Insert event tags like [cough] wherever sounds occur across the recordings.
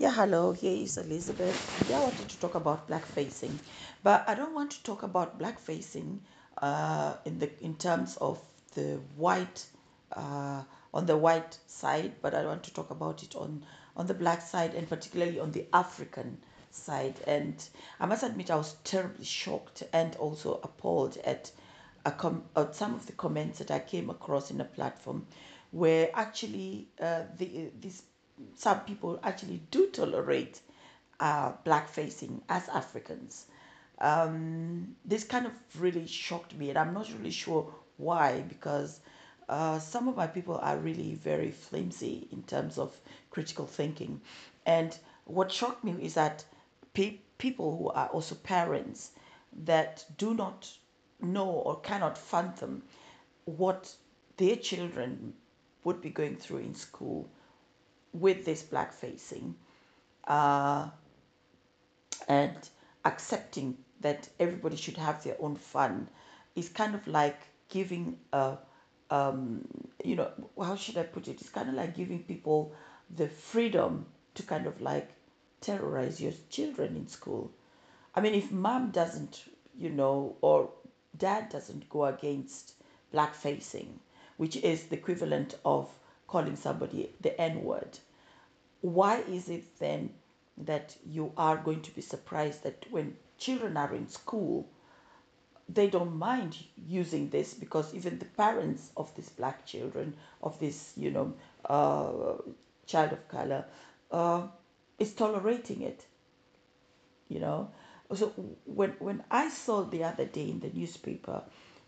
Yeah, hello, here is Elizabeth. Yeah, I wanted to talk about black facing, but I don't want to talk about blackfacing uh, in the in terms of the white uh, on the white side, but I want to talk about it on on the black side and particularly on the African side. And I must admit, I was terribly shocked and also appalled at a com- at some of the comments that I came across in a platform, where actually uh, the these some people actually do tolerate uh, black facing as Africans. Um, this kind of really shocked me, and I'm not really sure why, because uh, some of my people are really very flimsy in terms of critical thinking. And what shocked me is that pe- people who are also parents that do not know or cannot fathom what their children would be going through in school with this black facing uh, and accepting that everybody should have their own fun is kind of like giving a um, you know how should I put it? It's kind of like giving people the freedom to kind of like terrorize your children in school. I mean, if mom doesn't, you know, or dad doesn't go against black facing, which is the equivalent of calling somebody the N word, why is it then that you are going to be surprised that when children are in school, they don't mind using this because even the parents of these black children, of this, you know, uh, child of color, uh, is tolerating it, you know. So when when I saw the other day in the newspaper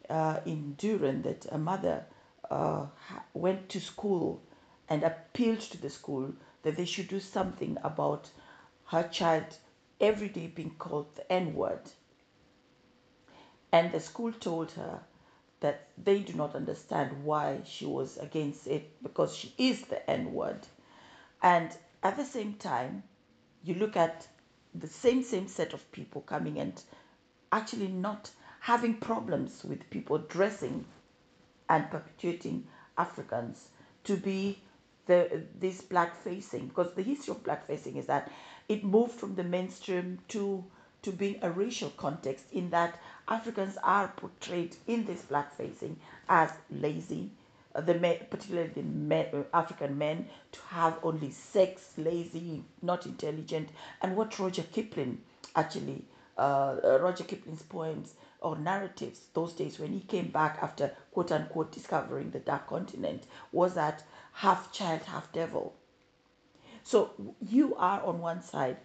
uh, in Durham that a mother uh, went to school and appealed to the school that they should do something about her child every day being called the N word, and the school told her that they do not understand why she was against it because she is the N word. And at the same time, you look at the same same set of people coming and actually not having problems with people dressing and perpetuating Africans to be the this black facing because the history of black facing is that it moved from the mainstream to to being a racial context in that Africans are portrayed in this black facing as lazy, uh, the men, particularly the men, uh, African men, to have only sex, lazy, not intelligent, and what Roger Kipling actually, uh, uh, Roger Kipling's poems or narratives those days when he came back after quote unquote discovering the dark continent was that half child, half devil. So you are on one side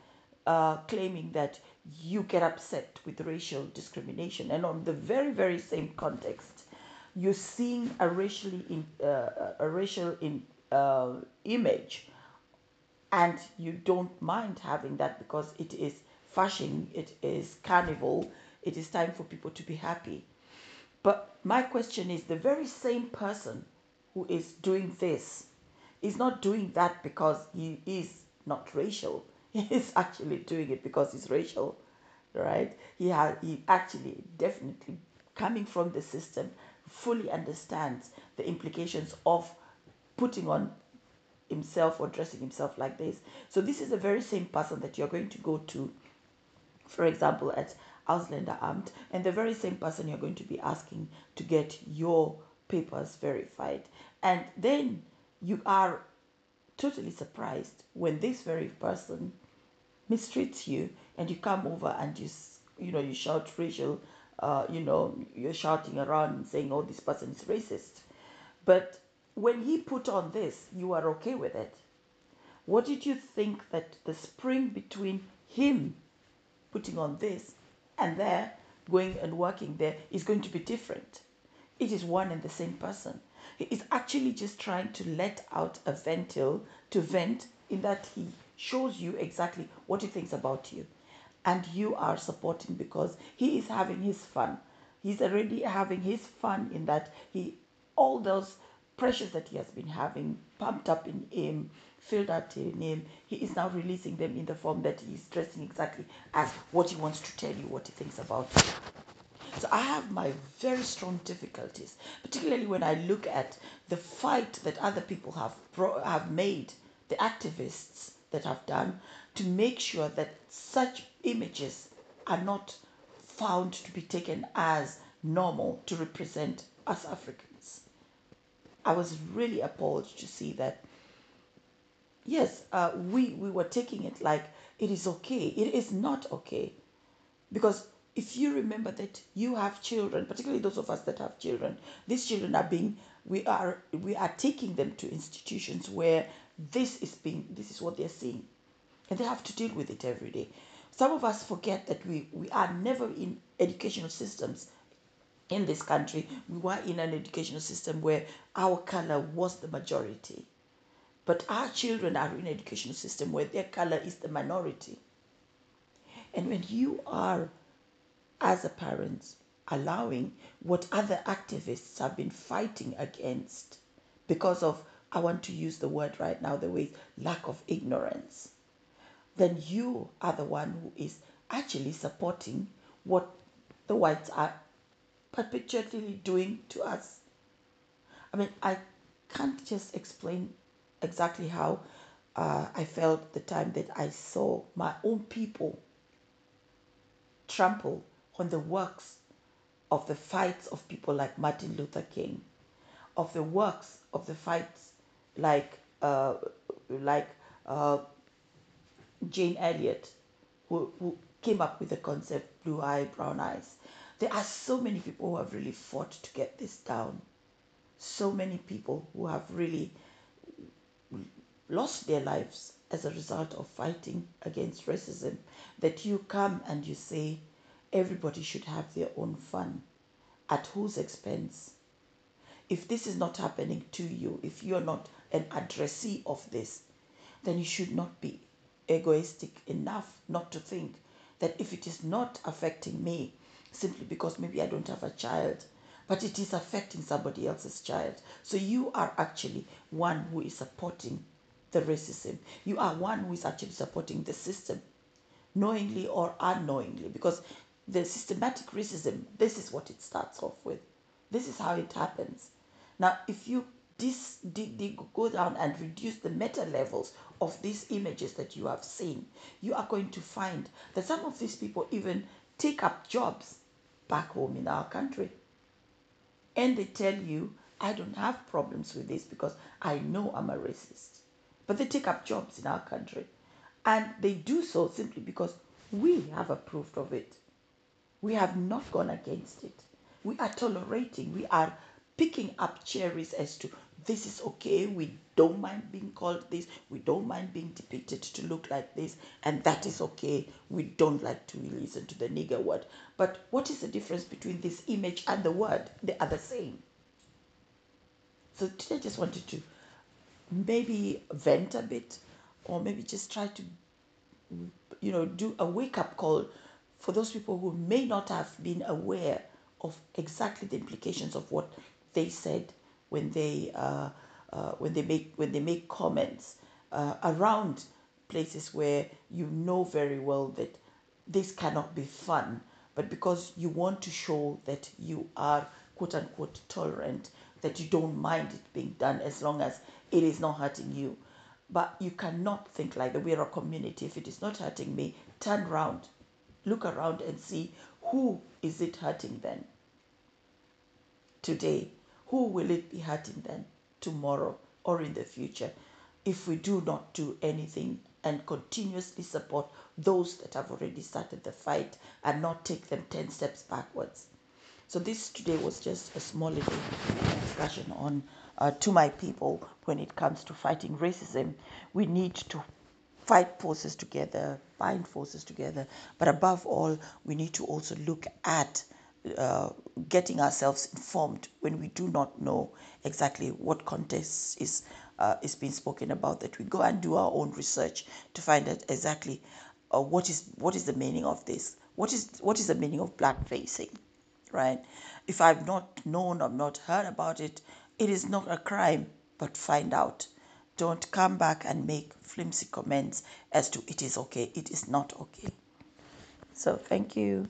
uh, claiming that you get upset with racial discrimination, and on the very very same context, you're seeing a racially in, uh, a racial in, uh, image, and you don't mind having that because it is fashion, it is carnival, it is time for people to be happy. But my question is the very same person who is doing this is not doing that because he is not racial. [laughs] He is actually doing it because he's racial, right? He has he actually definitely coming from the system fully understands the implications of putting on himself or dressing himself like this. So this is the very same person that you're going to go to for example, at Ausländer Amt, and the very same person you're going to be asking to get your papers verified. And then you are totally surprised when this very person mistreats you and you come over and you you know you shout racial uh, you know you're shouting around and saying oh this person is racist. But when he put on this you are okay with it. What did you think that the spring between him putting on this and there, going and working there is going to be different. It is one and the same person. He is actually just trying to let out a ventil to vent in that he shows you exactly what he thinks about you. And you are supporting because he is having his fun. He's already having his fun in that he all those pressures that he has been having pumped up in him, filled out in him, he is now releasing them in the form that he is dressing exactly as what he wants to tell you, what he thinks about you. So I have my very strong difficulties, particularly when I look at the fight that other people have bro- have made, the activists that I've done to make sure that such images are not found to be taken as normal to represent us Africans. I was really appalled to see that, yes, uh, we, we were taking it like it is okay. It is not okay. Because if you remember that you have children, particularly those of us that have children, these children are being we are we are taking them to institutions where this is being this is what they're seeing. And they have to deal with it every day. Some of us forget that we, we are never in educational systems in this country. We were in an educational system where our color was the majority. But our children are in an educational system where their color is the minority. And when you are, as a parent, allowing what other activists have been fighting against because of, I want to use the word right now, the way lack of ignorance, then you are the one who is actually supporting what the whites are perpetually doing to us. I mean, I can't just explain exactly how uh, I felt the time that I saw my own people trample on the works of the fights of people like Martin Luther King, of the works of the fights like uh, like uh, Jane Elliott, who, who came up with the concept blue eye, brown eyes. There are so many people who have really fought to get this down. So many people who have really lost their lives as a result of fighting against racism that you come and you say everybody should have their own fun. At whose expense? If this is not happening to you, if you're not an addressee of this, then you should not be egoistic enough not to think that if it is not affecting me simply because maybe I don't have a child, but it is affecting somebody else's child. So you are actually one who is supporting the racism. You are one who is actually supporting the system, knowingly or unknowingly, because the systematic racism, this is what it starts off with. This is how it happens. Now, if you dis, dig, dig, go down and reduce the meta levels of these images that you have seen, you are going to find that some of these people even take up jobs back home in our country. And they tell you, I don't have problems with this because I know I'm a racist. But they take up jobs in our country. And they do so simply because we have approved of it. We have not gone against it. We are tolerating, we are picking up cherries as to this is okay, we don't mind being called this, we don't mind being depicted to look like this, and that is okay. We don't like to listen to the nigger word. But what is the difference between this image and the word? They are the same. So today I just wanted to maybe vent a bit or maybe just try to you know do a wake up call for those people who may not have been aware of exactly the implications of what they said when they uh, uh, when they make when they make comments uh, around places where you know very well that this cannot be fun, but because you want to show that you are quote unquote tolerant, that you don't mind it being done as long as it is not hurting you. But you cannot think like that. We're a community. If it is not hurting me, turn around, look around and see who is it hurting then today who will it be hurting then tomorrow or in the future if we do not do anything and continuously support those that have already started the fight and not take them 10 steps backwards. So this today was just a small little discussion on uh, to my people when it comes to fighting racism. We need to fight forces together, bind forces together, but above all, we need to also look at uh, getting ourselves informed when we do not know exactly what context is uh, is being spoken about. That we go and do our own research to find out exactly uh, what is what is the meaning of this. What is what is the meaning of black facing, right? If I've not known, I've not heard about it, it is not a crime. But find out. Don't come back and make flimsy comments as to it is okay. It is not okay. So thank you.